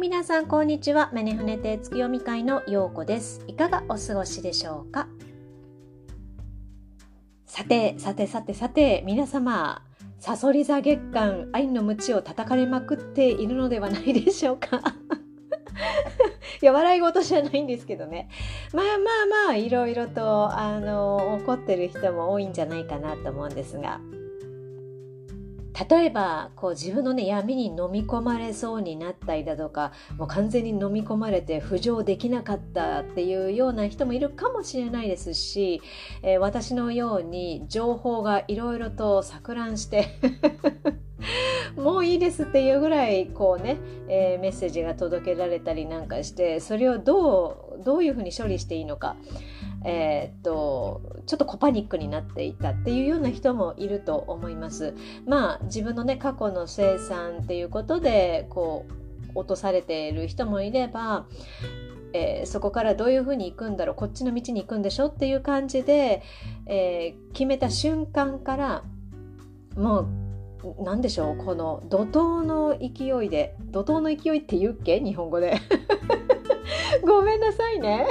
皆さんこんにちは。メネ船亭月読み会のようこです。いかがお過ごしでしょうか？さて、さてさてさて、皆様、サソリ座月間愛の鞭を叩かれまくっているのではないでしょうか？いや、笑い事じゃないんですけどね。まあまあまあ、いろいろと、あの、怒ってる人も多いんじゃないかなと思うんですが。例えばこう自分のね闇に飲み込まれそうになったりだとかもう完全に飲み込まれて浮上できなかったっていうような人もいるかもしれないですし、えー、私のように情報がいろいろと錯乱して もういいですっていうぐらいこうね、えー、メッセージが届けられたりなんかしてそれをどうどういうふうに処理していいのか。えー、っとちょっとコパニックになっていたっていうような人もいると思います。まあ自分のね過去の生産っていうことでこう落とされている人もいれば、えー、そこからどういうふうに行くんだろうこっちの道に行くんでしょっていう感じで、えー、決めた瞬間からもう何でしょう？この怒涛の勢いで怒涛の勢いって言うっけ？日本語で。ごめんなさいね。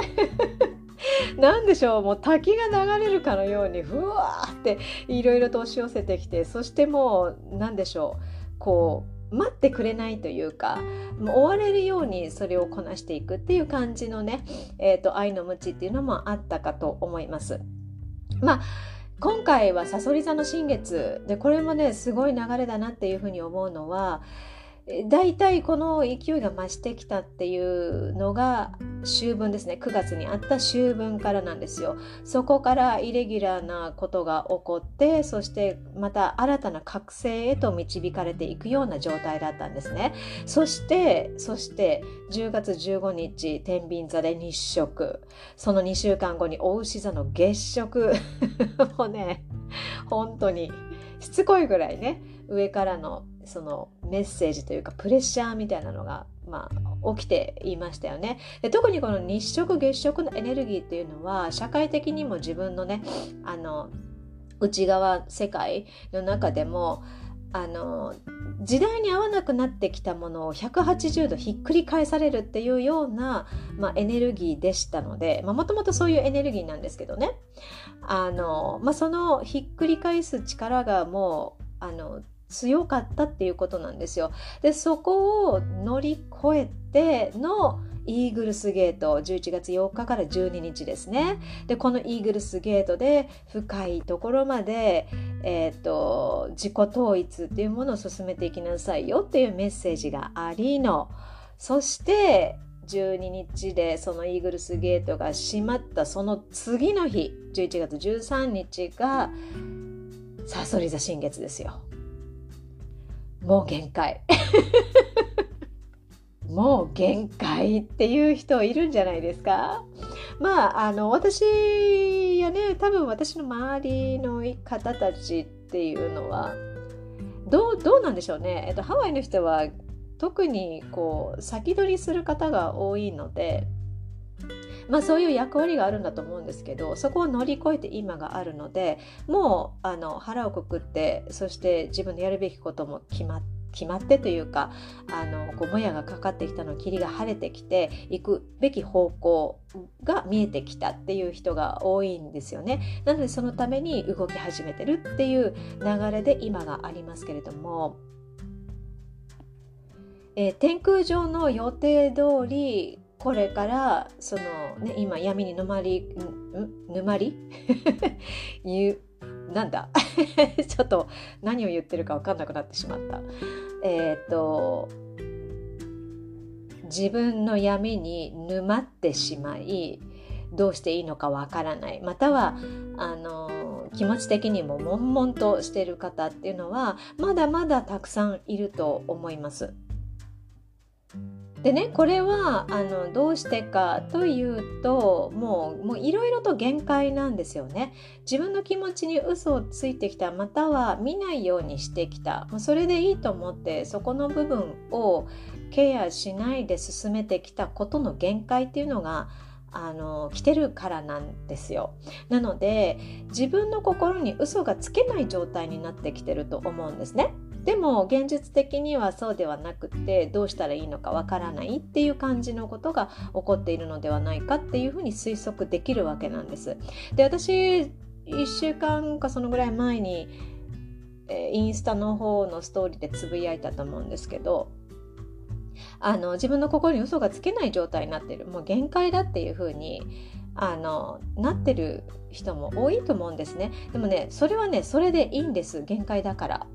何でしょう？もう滝が流れるかのようにふわーっていろいろと押し寄せてきてそしてもう何でしょう？こう待ってくれないというかもう追われるようにそれをこなしていくっていう感じのね、えーと、愛の無知っていうのもあったかと思います。まあ今回はさそり座の新月でこれもねすごい流れだなっていうふうに思うのは大体この勢いが増してきたっていうのが秋分ですね。9月にあった秋分からなんですよ。そこからイレギュラーなことが起こってそしてまた新たな覚醒へと導かれていくような状態だったんですね。そしてそして10月15日天秤座で日食。その2週間後にお牛座の月食。もうね本当にしつこいぐらいね。上からのそのメッセージというかプレッシャーみたいなのが、まあ、起きていましたよね。で特にこの日食月食のエネルギーっていうのは社会的にも自分のねあの内側世界の中でもあの時代に合わなくなってきたものを180度ひっくり返されるっていうような、まあ、エネルギーでしたのでもともとそういうエネルギーなんですけどね。あの、まあ、そのひっくり返す力がもうあの強かったっていうことなんですよ。でそこを乗り越えてのイーグルスゲート11月8日から12日ですね。でこのイーグルスゲートで深いところまで、えーと、自己統一っていうものを進めていきなさいよっていうメッセージがありのそして12日でそのイーグルスゲートが閉まったその次の日11月13日がさそり座新月ですよ。もう限界。もう限界っていう人いるんじゃないですか？まああの私やね多分私の周りの方たちっていうのはどうどうなんでしょうね、えっと、ハワイの人は特にこう先取りする方が多いのでまあ、そういう役割があるんだと思うんですけどそこを乗り越えて今があるのでもうあの腹をくくってそして自分のやるべきことも決まって決まってというかあのこうもやがかかってきたの霧が晴れてきて行くべき方向が見えてきたっていう人が多いんですよね。なのでそのために動き始めてるっていう流れで今がありますけれども。えー、天空上の予定通りこれからその、ね、今闇に沼りん沼り？言うなんだ？ちょっと何を言ってるか分かんなくなってしまった。えっ、ー、と自分の闇に沼ってしまいどうしていいのかわからないまたはあの気持ち的にも悶々としてる方っていうのはまだまだたくさんいると思います。でねこれはあのどうしてかというともういろいろと限界なんですよね。自分の気持ちに嘘をついてきたまたは見ないようにしてきたもうそれでいいと思ってそこの部分をケアしないで進めてきたことの限界っていうのがあの来てるからなんですよ。なので自分の心に嘘がつけない状態になってきてると思うんですね。でも現実的にはそうではなくてどうしたらいいのかわからないっていう感じのことが起こっているのではないかっていうふうに推測できるわけなんです。で私1週間かそのぐらい前に、インスタの方のストーリーでつぶやいたと思うんですけどあの自分の心に嘘がつけない状態になってるもう限界だっていうふうにあのなってる人も多いと思うんですね。でもねそれはねそれでいいんです。限界だから。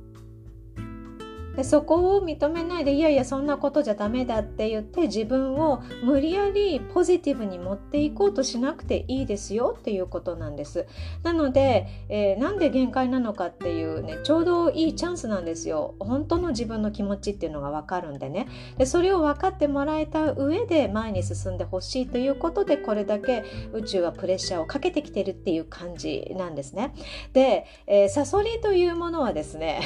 でそこを認めないでいやいやそんなことじゃダメだって言って自分を無理やりポジティブに持っていこうとしなくていいですよっていうことなんです。なので、えー、なんで限界なのかっていうねちょうどいいチャンスなんですよ。本当の自分の気持ちっていうのが分かるんでね。でそれを分かってもらえた上で前に進んでほしいということでこれだけ宇宙はプレッシャーをかけてきてるっていう感じなんですね。で、えー、サソリというものはですね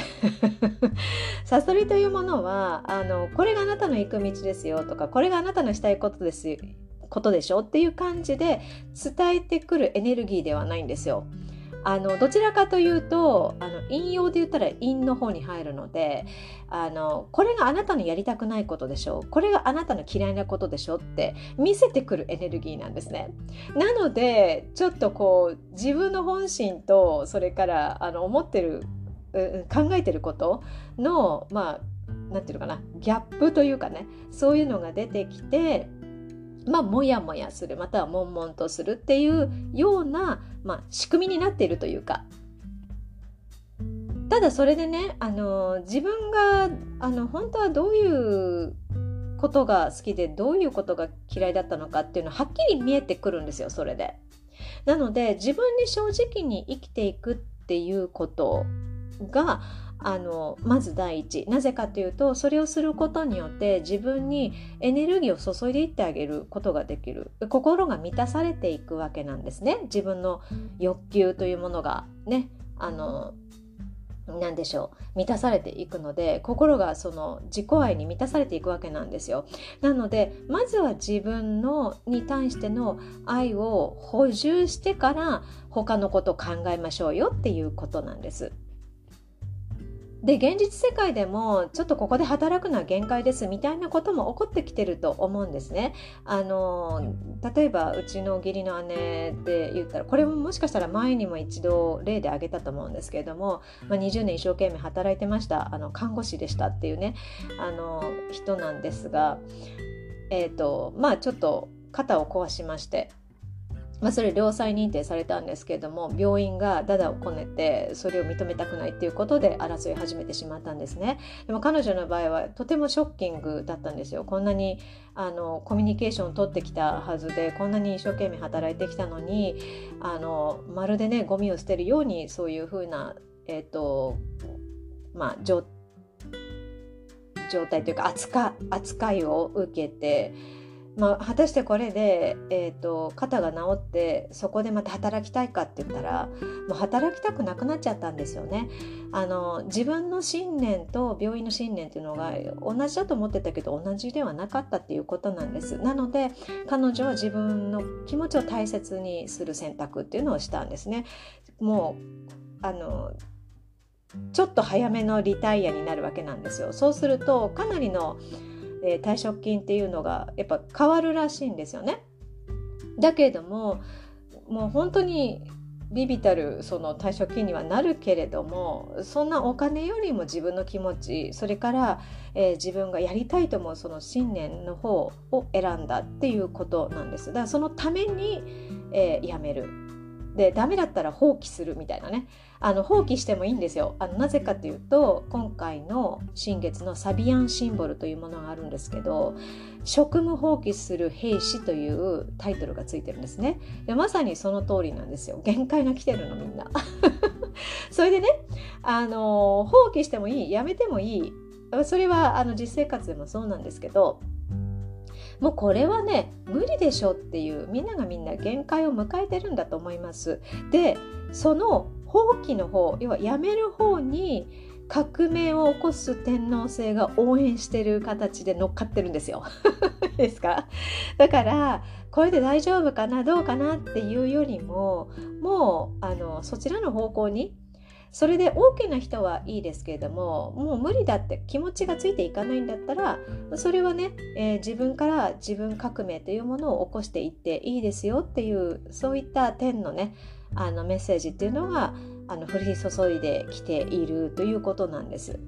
サ ソリというものはあのこれがあなたの行く道ですよとかこれがあなたのしたいことですことでしょっていう感じで伝えてくるエネルギーではないんですよ。あのどちらかというとあの引用で言ったら陰の方に入るのであのこれがあなたのやりたくないことでしょうこれがあなたの嫌いなことでしょって見せてくるエネルギーなんですね。なのでちょっとこう自分の本心とそれからあの思ってる考えてることのまあ何て言うのかなギャップというかねそういうのが出てきてまあモヤモヤするまたは悶々とするっていうような、まあ、仕組みになっているというかただそれでねあの自分があの本当はどういうことが好きでどういうことが嫌いだったのかっていうのははっきり見えてくるんですよそれで。なので自分に正直に生きていくっていうことがあのまず第一。なぜかというとそれをすることによって自分にエネルギーを注いでいってあげることができる。心が満たされていくわけなんですね。自分の欲求というものがねあの何でしょう。満たされていくので心がその自己愛に満たされていくわけなんですよ。なのでまずは自分のに対しての愛を補充してから他のこと考えましょうよっていうことなんです。で現実世界でもちょっとここで働くのは限界ですみたいなことも起こってきてると思うんですね。あの例えばうちの義理の姉で言ったらこれももしかしたら前にも一度例で挙げたと思うんですけれども、まあ、20年一生懸命働いてましたあの看護師でしたっていうねあの人なんですが、えーとまあ、ちょっと肩を壊しましてまあ、それ良妻認定されたんですけれども病院がダダをこねてそれを認めたくないっていうことで争い始めてしまったんですね。でも彼女の場合はとてもショッキングだったんですよ。こんなにあのコミュニケーションを取ってきたはずでこんなに一生懸命働いてきたのにあのまるでねゴミを捨てるようにそういうふうなえっ、ー、とまあ状態というか扱扱いを受けてまあ、果たしてこれで、えーと、肩が治ってそこでまた働きたいかって言ったらもう働きたくなくなっちゃったんですよね。あの自分の信念と病院の信念っていうのが同じだと思ってたけど同じではなかったっていうことなんです。なので彼女は自分の気持ちを大切にする選択っていうのをしたんですね。もうあのちょっと早めのリタイアになるわけなんですよ。そうするとかなりのえー、退職金っていうのがやっぱ変わるらしいんですよね。だけれどももう本当にビビたるその退職金にはなるけれどもそんなお金よりも自分の気持ちそれから、えー、自分がやりたいと思うその信念の方を選んだっていうことなんです。だからそのために、えー、辞める。でダメだったら放棄するみたいなね。あの放棄してもいいんですよ。あのなぜかというと今回の新月のサビアンシンボルというものがあるんですけど職務放棄する兵士というタイトルがついてるんですね。でまさにその通りなんですよ。限界が来てるのみんな。それでねあの放棄してもいいやめてもいい。それはあの実生活でもそうなんですけどもうこれはね無理でしょっていうみんながみんな限界を迎えてるんだと思います。でその放棄の方要はやめる方に革命を起こす天皇制が応援してる形で乗っかってるんですよ。ですか？だからこれで大丈夫かなどうかなっていうよりももうあのそちらの方向にそれで OK な人はいいですけれどももう無理だって気持ちがついていかないんだったらそれはね、えー、自分から自分革命というものを起こしていっていいですよっていうそういった点のねあのメッセージっていうのがあの降り注いできているということなんです。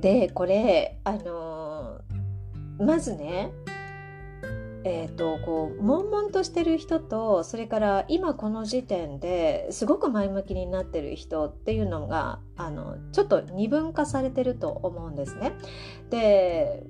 でこれあのー、まずねえーと、こう悶々としてる人とそれから今この時点ですごく前向きになってる人っていうのがあのちょっと二分化されてると思うんですね。で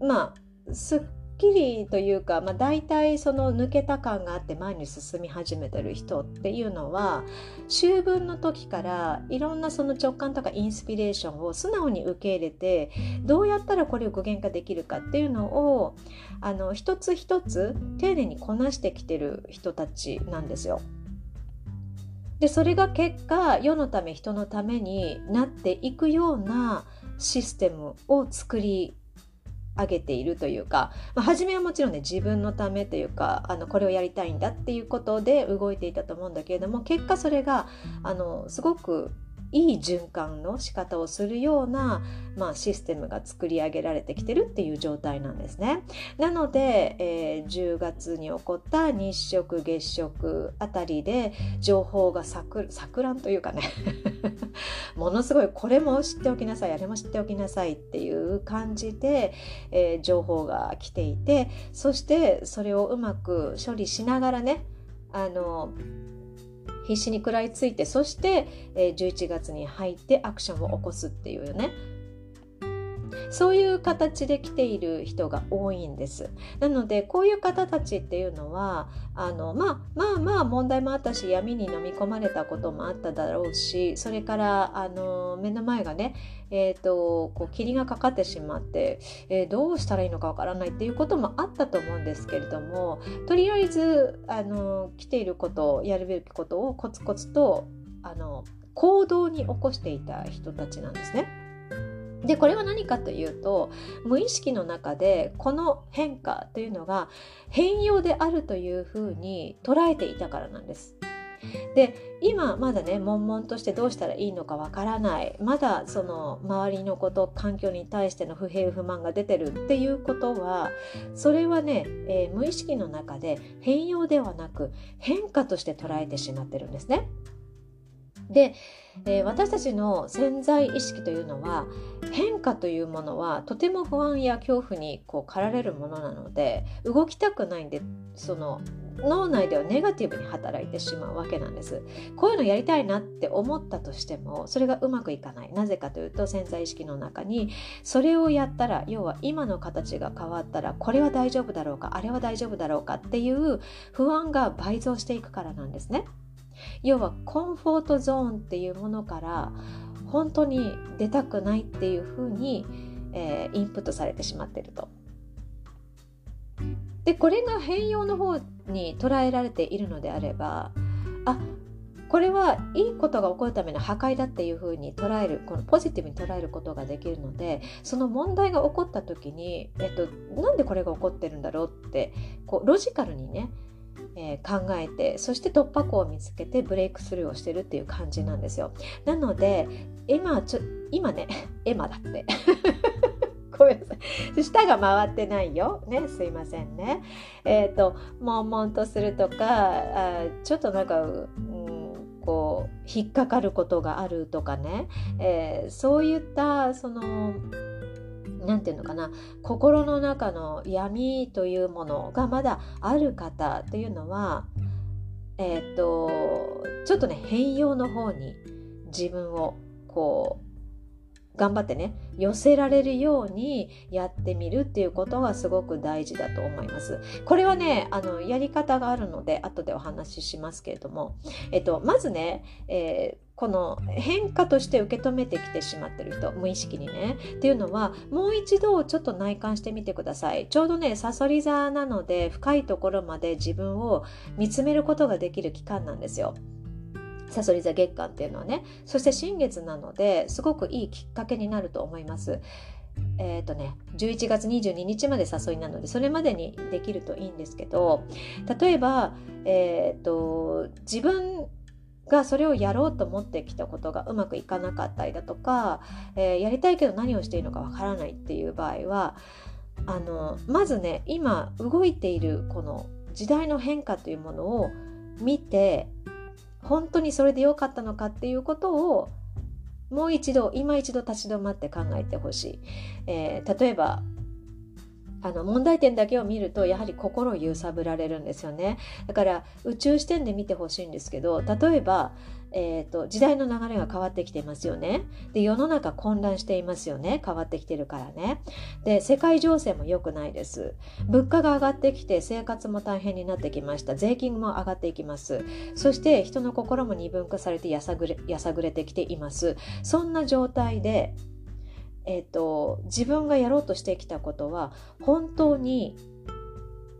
まあすっきりというか、まあ、大体その抜けた感があって前に進み始めてる人っていうのは秋分の時からいろんなその直感とかインスピレーションを素直に受け入れてどうやったらこれを具現化できるかっていうのをあの一つ一つ丁寧にこなしてきてる人たちなんですよ。でそれが結果世のため人のためになっていくようなシステムを作り上げているというか、まあ、初めはもちろんね自分のためというかあのこれをやりたいんだっていうことで動いていたと思うんだけれども結果それがあのすごくいい循環の仕方をするような、まあ、システムが作り上げられてきてるっていう状態なんですね。なので、えー、10月に起こった日食月食あたりで情報が錯乱というかね ものすごいこれも知っておきなさいあれも知っておきなさいっていう感じで、えー、情報が来ていてそしてそれをうまく処理しながらねあの必死に食らいついてそして、え11月に入ってアクションを起こすっていうね。そういう形で来ている人が多いんです。なのでこういう方たちっていうのはあの、まあ、まあまあ問題もあったし闇に飲み込まれたこともあっただろうしそれからあの目の前がね、えーと、こう霧がかかってしまって、えー、どうしたらいいのかわからないっていうこともあったと思うんですけれどもとりあえずあの来ていることやるべきことをコツコツとあの行動に起こしていた人たちなんですね。でこれは何かというと無意識の中でこの変化というのが変容であるというふうに捉えていたからなんです。で今まだね悶々としてどうしたらいいのかわからないまだその周りのこと環境に対しての不平不満が出てるっていうことはそれはね、えー、無意識の中で変容ではなく変化として捉えてしまってるんですね。で、えー、私たちの潜在意識というのは変化というものはとても不安や恐怖にこう駆られるものなので動きたくないんでその脳内ではネガティブに働いてしまうわけなんです。こういうのやりたいなって思ったとしてもそれがうまくいかない。なぜかというと潜在意識の中にそれをやったら要は今の形が変わったらこれは大丈夫だろうかあれは大丈夫だろうかっていう不安が倍増していくからなんですね。要はコンフォートゾーンっていうものから本当に出たくないっていうふうに、えー、インプットされてしまってると。でこれが変容の方に捉えられているのであればあこれはいいことが起こるための破壊だっていうふうに捉えるこのポジティブに捉えることができるのでその問題が起こった時に、えっと、なんでこれが起こってるんだろうってこうロジカルにねえー、考えてそして突破口を見つけてブレイクスルーをしてるっていう感じなんですよ。なので今ちょ今ね エマだって。ごめんなさい。舌が回ってないよ。ねすいませんね。えっ、ー、と悶々とするとかあちょっとなんか、うん、こう引っかかることがあるとかね、えー、そういったその何て言うのかな心の中の闇というものがまだある方というのはえっ、とちょっとね変容の方に自分をこう頑張ってね寄せられるようにやってみるっていうことがすごく大事だと思います。これはねあのやり方があるので後でお話ししますけれども、えっと、まずね、えーこの変化として受け止めてきてしまってる人無意識にね。っていうのはもう一度ちょっと内観してみてください。ちょうどねさそり座なので深いところまで自分を見つめることができる期間なんですよ。さそり座月間っていうのはね。そして新月なのですごくいいきっかけになると思います。えーとね、11月22日まで誘いなのでそれまでにできるといいんですけど例えば、えーと自分がそれをやろうと思ってきたことがうまくいかなかったりだとか、えー、やりたいけど何をしていいのかわからないっていう場合はあのまずね今動いているこの時代の変化というものを見て本当にそれで良かったのかっていうことをもう一度今一度立ち止まって考えてほしい、えー、例えばあの問題点だけを見るとやはり心を揺さぶられるんですよねだから宇宙視点で見てほしいんですけど例えばえーと、時代の流れが変わってきていますよね。で世の中混乱していますよね変わってきてるからね。で世界情勢も良くないです。物価が上がってきて生活も大変になってきました。税金も上がっていきます。そして人の心も二分化されてやさぐれやさぐれてきています。そんな状態でえーと自分がやろうとしてきたことは本当に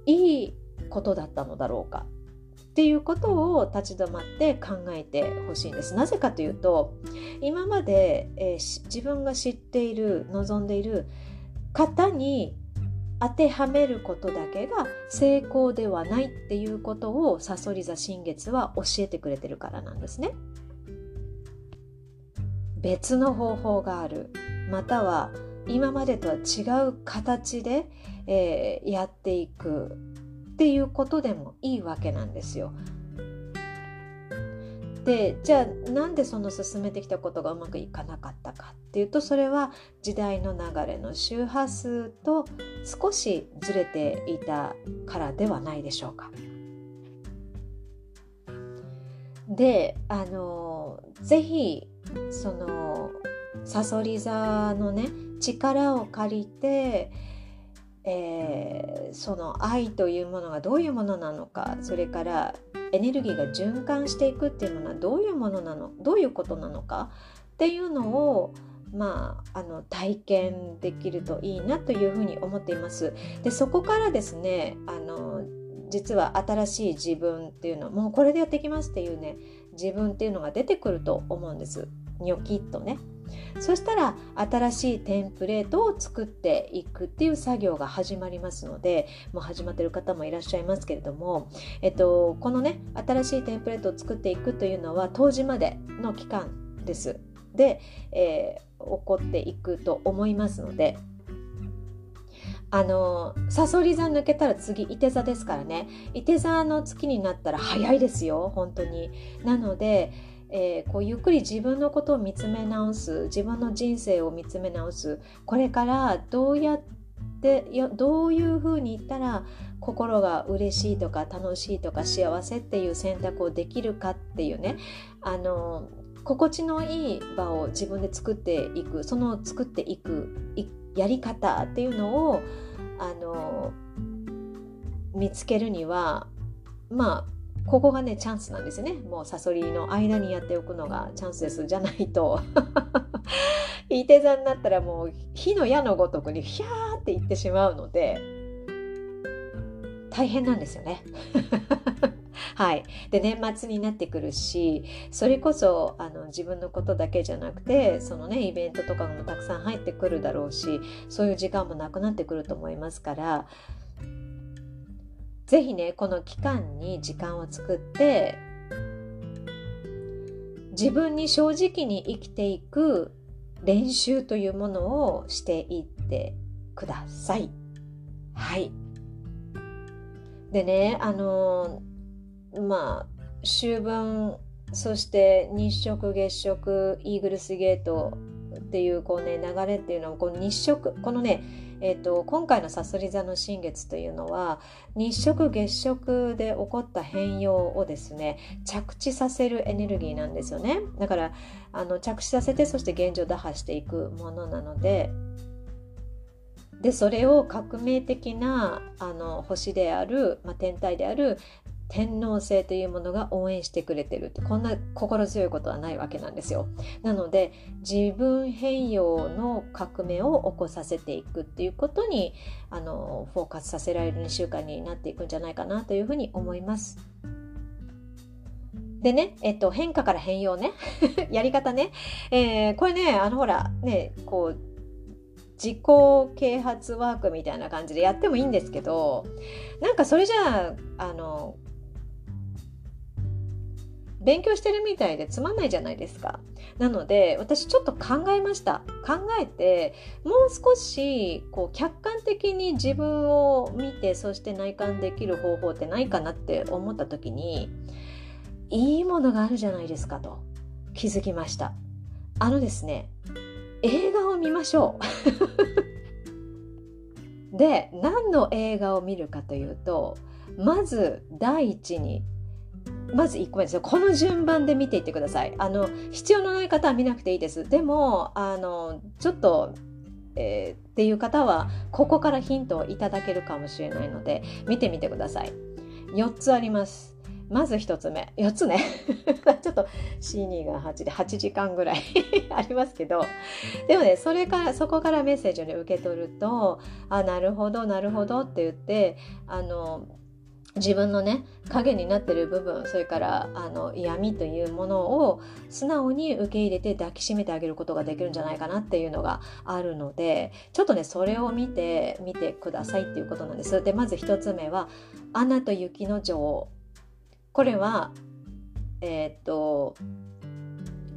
いいことだったのだろうかっていうことを立ち止まって考えてほしいんです。なぜかというと今まで、えー、自分が知っている望んでいる方に当てはめることだけが成功ではないっていうことをさそり座新月は教えてくれてるからなんですね。別の方法があるまたは今までとは違う形で、えー、やっていくっていうことでもいいわけなんですよ。でじゃあなんでその進めてきたことがうまくいかなかったかっていうとそれは時代の流れの周波数と少しずれていたからではないでしょうか。であのぜひそのさそり座のね力を借りてえー、その愛というものがどういうものなのかそれからエネルギーが循環していくっていうものはどういうものなのどういうことなのかっていうのをまあ、あの体験できるといいなというふうに思っています。でそこからですねあの実は新しい自分っていうのもうこれでやっていきますっていうね自分っていうのが出てくると思うんです。ニョキッとね。そしたら新しいテンプレートを作っていくっていう作業が始まりますのでもう始まってる方もいらっしゃいますけれども、えっと、このね新しいテンプレートを作っていくというのは当時までの期間です。で、えー、起こっていくと思いますので。あのさそり座抜けたら次いて座ですからねいて座の月になったら早いですよ本当になのでえー、こうゆっくり自分のことを見つめ直す自分の人生を見つめ直す。これからどうやってどういうふうに言ったら心が嬉しいとか楽しいとか幸せっていう選択をできるかっていうね。あの心地のいい場を自分で作っていく。その作っていくやり方っていうのをあの見つけるにはまあここがねチャンスなんですよね。もうサソリの間にやっておくのがチャンスです。じゃないと。いて座になったらもう火の矢のごとくにヒャーっていってしまうので大変なんですよね。はい、で年末になってくるしそれこそあの自分のことだけじゃなくてそのねイベントとかもたくさん入ってくるだろうしそういう時間もなくなってくると思いますからぜひねこの期間に時間を作って自分に正直に生きていく練習というものをしていってください。はい。でね、あのまあ、秋分、そして日食、月食、イーグルスゲートっていうこうね、流れっていうのは、この日食、このね、えーと、今回のさそり座の新月というのは日食月食で起こった変容をですね着地させるエネルギーなんですよね。だからあの着地させてそして現状打破していくものなのででそれを革命的なあの星である、まあ、天体である天皇制というものが応援してくれてるってこんな心強いことはないわけなんですよ。なので自分変容の革命を起こさせていくっていうことにあのフォーカスさせられる2週間になっていくんじゃないかなというふうに思います。でね、えっと、変化から変容ね。やり方ね。えー、これね、あのほら、ね、こう、自己啓発ワークみたいな感じでやってもいいんですけど、なんかそれじゃあ、あの、勉強してるみたいでつまんないじゃないですか。なので私ちょっと考えました。考えてもう少しこう客観的に自分を見てそして内観できる方法ってないかなって思った時にいいものがあるじゃないですかと気づきました。あのですね映画を見ましょう。で何の映画を見るかというとまず第一にまず1個目ですよ。この順番で見ていってください。あの必要のない方は見なくていいです。でもあのちょっとえー、っていう方はここからヒントをいただけるかもしれないので見てみてください。4つあります。まず1つ目。4つね。ちょっと C2 が8で8時間ぐらい ありますけど。でもねそれからそこからメッセージを、ね、受け取るとあなるほどなるほどって言ってあの自分のね影になってる部分それからあの闇というものを素直に受け入れて抱きしめてあげることができるんじゃないかなっていうのがあるのでちょっとねそれを見てみてくださいっていうことなんです。でまず1つ目は「アナと雪の女王」これはえー、っと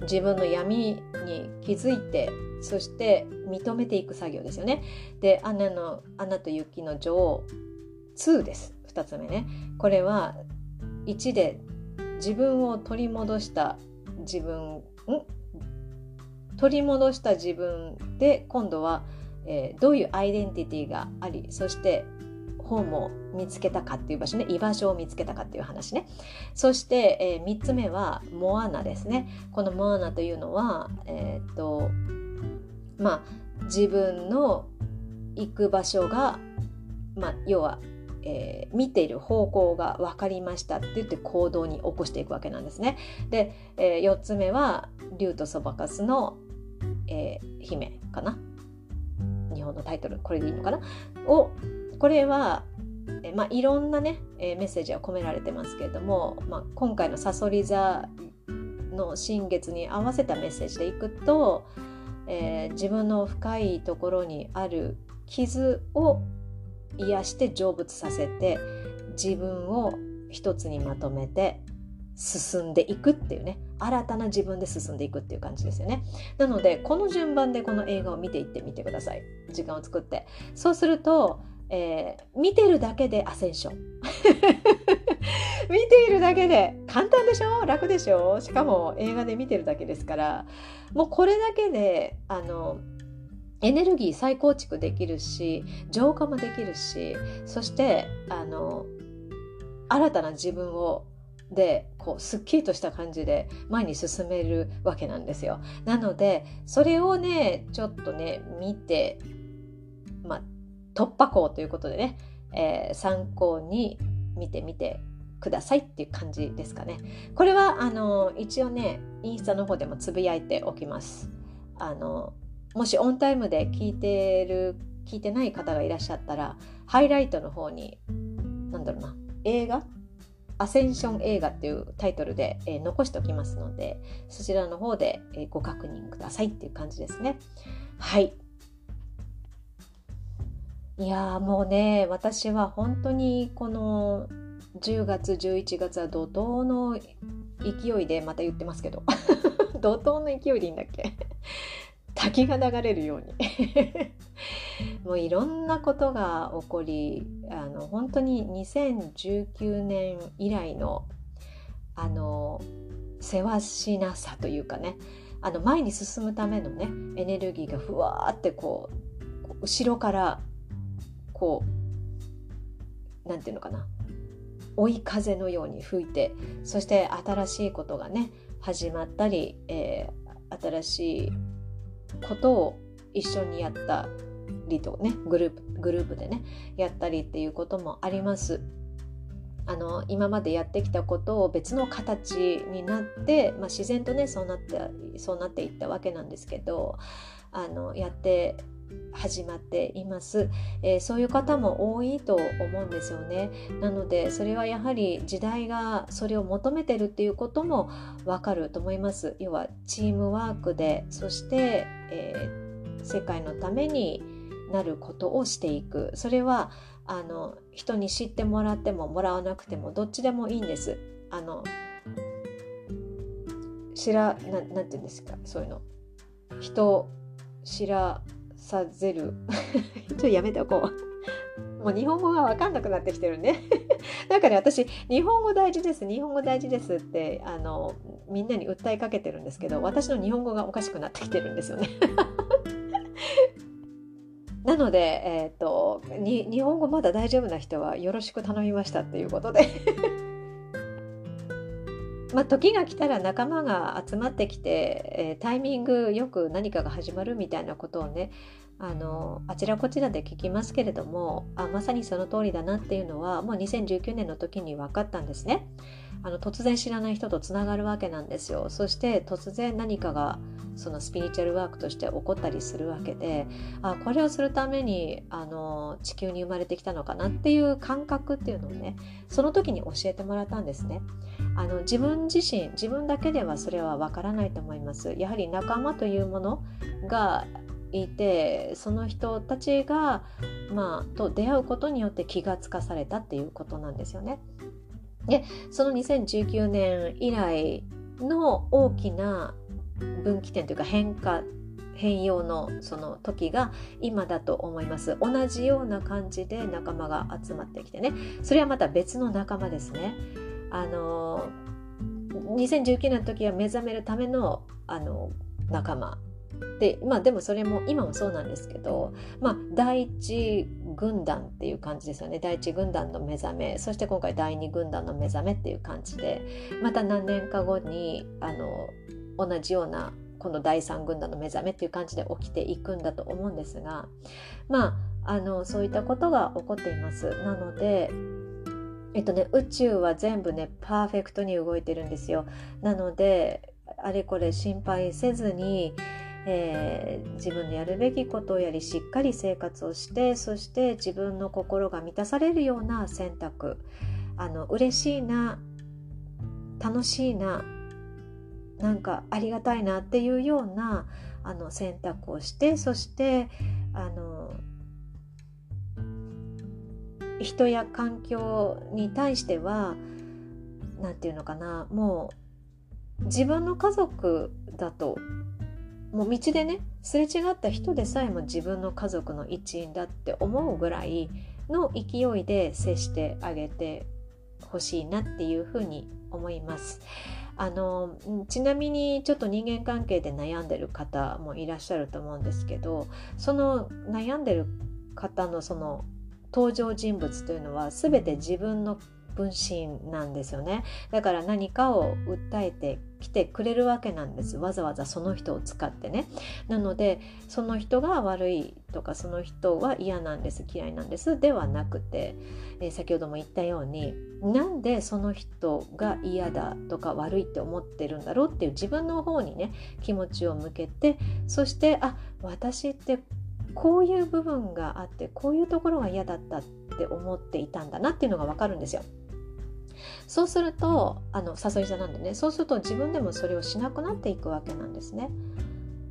自分の闇に気づいてそして認めていく作業ですよね。で「アナのアナと雪の女王」2です。2つ目ね。これは1で自分を取り戻した自分ん？取り戻した自分で今度は、えー、どういうアイデンティティがありそして本を見つけたかっていう場所ね。居場所を見つけたかっていう話ね。そして、えー、3つ目はモアナですね。このモアナというのはえー、っとまあ自分の行く場所がまあ要はえー、見ている方向が分かりましたって言って行動に起こしていくわけなんですね。で、えー、4つ目は竜とそばかすの、えー、姫かな？日本のタイトルこれでいいのかな？をこれは、えまあ、いろんなね、えメッセージが込められてますけれども、まあ、今回のさそり座の新月に合わせたメッセージでいくと、え自分の深いところにある傷を癒して成仏させて自分を一つにまとめて進んでいくっていうね。新たな自分で進んでいくっていう感じですよね。なのでこの順番でこの映画を見ていってみてください。時間を作って。そうすると、えー、見てるだけでアセンション。見ているだけで簡単でしょ？楽でしょ？しかも映画で見てるだけですから。もうこれだけであのエネルギー再構築できるし浄化もできるしそしてあの新たな自分をでこうすっきりとした感じで前に進めるわけなんですよ。なのでそれをねちょっとね見て、まあ、突破口ということでね、えー、参考に見てみてくださいっていう感じですかね。これはあの一応ねインスタの方でもつぶやいておきます。あのもしオンタイムで聞いてる聞いてない方がいらっしゃったらハイライトの方に何だろうな映画？アセンション映画っていうタイトルで、えー、残しておきますのでそちらの方で、えー、ご確認くださいっていう感じですね。はい。いやもうね私は本当にこの10月11月は怒涛の勢いでまた言ってますけど。怒涛の勢いでいいんだっけ？滝が流れるように。もういろんなことが起こりあの本当に2019年以来のあのせわしなさというかね。あの前に進むためのねエネルギーがふわーってこう後ろからこう何て言うのかな。追い風のように吹いてそして新しいことがね始まったり、えー、新しいことを一緒にやったりとねグループグループでねやったりっていうこともあります。あの今までやってきたことを別の形になって、まあ、自然とねそうなってそうなっていったわけなんですけどあのやって始まっています、えー、そういう方も多いと思うんですよね。なのでそれはやはり時代がそれを求めてるっていうこともわかると思います。要はチームワークでそして、えー、世界のためになることをしていく。それはあの人に知ってもらってももらわなくてもどっちでもいいんです。あの知らななんて言うんですか？そういうの。人知らさせる ちょっとやめておこう。もう日本語が分かんなくなってきてるね。なんかね私日本語大事です日本語大事ですってあのみんなに訴えかけてるんですけど私の日本語がおかしくなってきてるんですよね。なので、えーと、と日本語まだ大丈夫な人はよろしく頼みましたっていうことでまあ、時が来たら仲間が集まってきて、えー、タイミングよく何かが始まるみたいなことをねあのあちらこちらで聞きますけれどもあまさにその通りだなっていうのはもう2019年の時に分かったんですね。あの突然知らない人とつながるわけなんですよ。そして突然何かがそのスピリチュアルワークとして起こったりするわけであこれをするためにあの地球に生まれてきたのかなっていう感覚っていうのをねその時に教えてもらったんですね。あの自分自身自分だけではそれはわからないと思います。やはり仲間というものがいてその人たちが、まあ、と出会うことによって気がつかされたっていうことなんですよね。でその2019年以来の大きな分岐点というか変化変容のその時が今だと思います。同じような感じで仲間が集まってきてね。それはまた別の仲間ですね。あの2019年の時は目覚めるためのあの仲間。でまあでもそれも今もそうなんですけど、まあ、第一軍団っていう感じですよね第一軍団の目覚めそして今回第二軍団の目覚めっていう感じでまた何年か後にあの同じようなこの第三軍団の目覚めっていう感じで起きていくんだと思うんですがまああのそういったことが起こっています。なのでえっとね、宇宙は全部ねパーフェクトに動いてるんですよ。なのであれこれ心配せずにえー、自分のやるべきことをやりしっかり生活をしてそして自分の心が満たされるような選択。あの嬉しいな楽しいななんかありがたいなっていうようなあの選択をしてそしてあの人や環境に対しては何て言うのかなもう自分の家族だともう道でねすれ違った人でさえも自分の家族の一員だって思うぐらいの勢いで接してあげてほしいなっていうふうに思います。あのちなみにちょっと人間関係で悩んでる方もいらっしゃると思うんですけどその悩んでる方のその登場人物というのは全て自分の分身なんですよねだから何かを訴えてきてくれるわけなんです。わざわざその人を使ってね。なのでその人が悪いとかその人は嫌なんです。嫌いなんです。ではなくて、えー、先ほども言ったようになんでその人が嫌だとか悪いって思ってるんだろうっていう自分の方にね気持ちを向けてそしてあ私ってこういう部分があってこういうところが嫌だったって思っていたんだなっていうのが分かるんですよ。そうするとあの誘い座なんでねそうすると自分でもそれをしなくなっていくわけなんですね。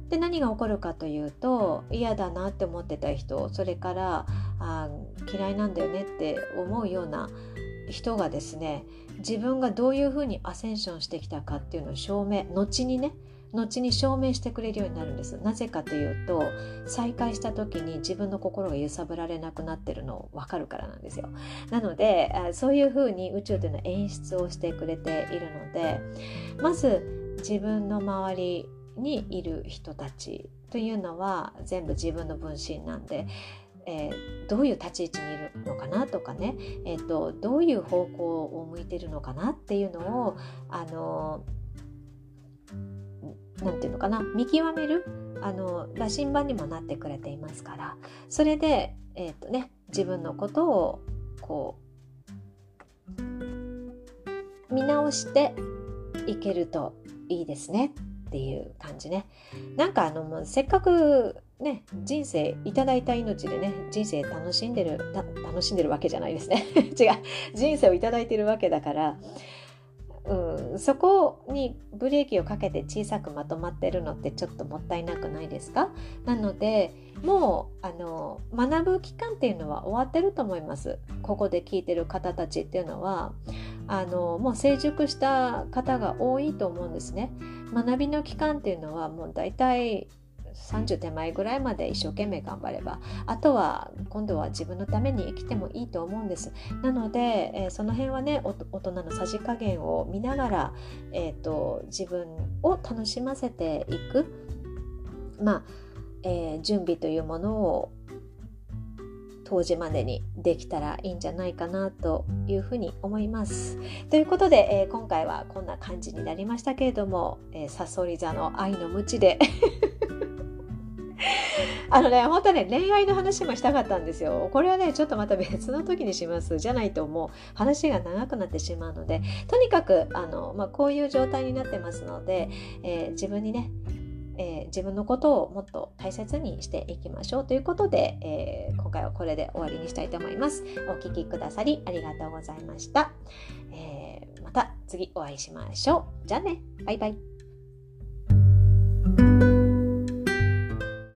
で何が起こるかというと嫌だなって思ってた人それからあ嫌いなんだよねって思うような人がですね自分がどういうふうにアセンションしてきたかっていうのを証明後にね後に証明してくれるようになるんです。なぜかというと再会した時に自分の心が揺さぶられなくなってるの分かるからなんですよ。なのでそういうふうに宇宙というのは演出をしてくれているのでまず自分の周りにいる人たちというのは全部自分の分身なんでえー、どういう立ち位置にいるのかなとかね、えーと、どういう方向を向いているのかなっていうのをあの何て言うのかな見極めるあの羅針盤にもなってくれていますからそれで、えーとね、自分のことをこう見直していけるといいですねっていう感じね。なんかあのもうせっかくね人生いただいた命でね人生楽しんでる楽しんでるわけじゃないですね 違う人生をいただいてるわけだからうん、そこにブレーキをかけて小さくまとまってるのってちょっともったいなくないですか？なのでもうあの学ぶ期間っていうのは終わってると思いますここで聞いてる方たちっていうのはあのもう成熟した方が多いと思うんですね。学びの期間っていうのはもう大体30手前ぐらいまで一生懸命頑張ればあとは今度は自分のために生きてもいいと思うんですなので、えー、その辺はね大人のさじ加減を見ながら、えーと、自分を楽しませていくまあ、えー、準備というものを当時までにできたらいいんじゃないかなというふうに思います。ということで、えー、今回はこんな感じになりましたけれども、えー、サソリ座の愛の無知で あのね、本当はね、恋愛の話もしたかったんですよ。これはね、ちょっとまた別の時にします。じゃないともう話が長くなってしまうので、とにかく、あの、まあ、こういう状態になってますので、えー、自分にね、えー、自分のことをもっと大切にしていきましょうということで、えー、今回はこれで終わりにしたいと思います。お聴きくださりありがとうございました。えー、また次お会いしましょう。じゃあね、バイバイ。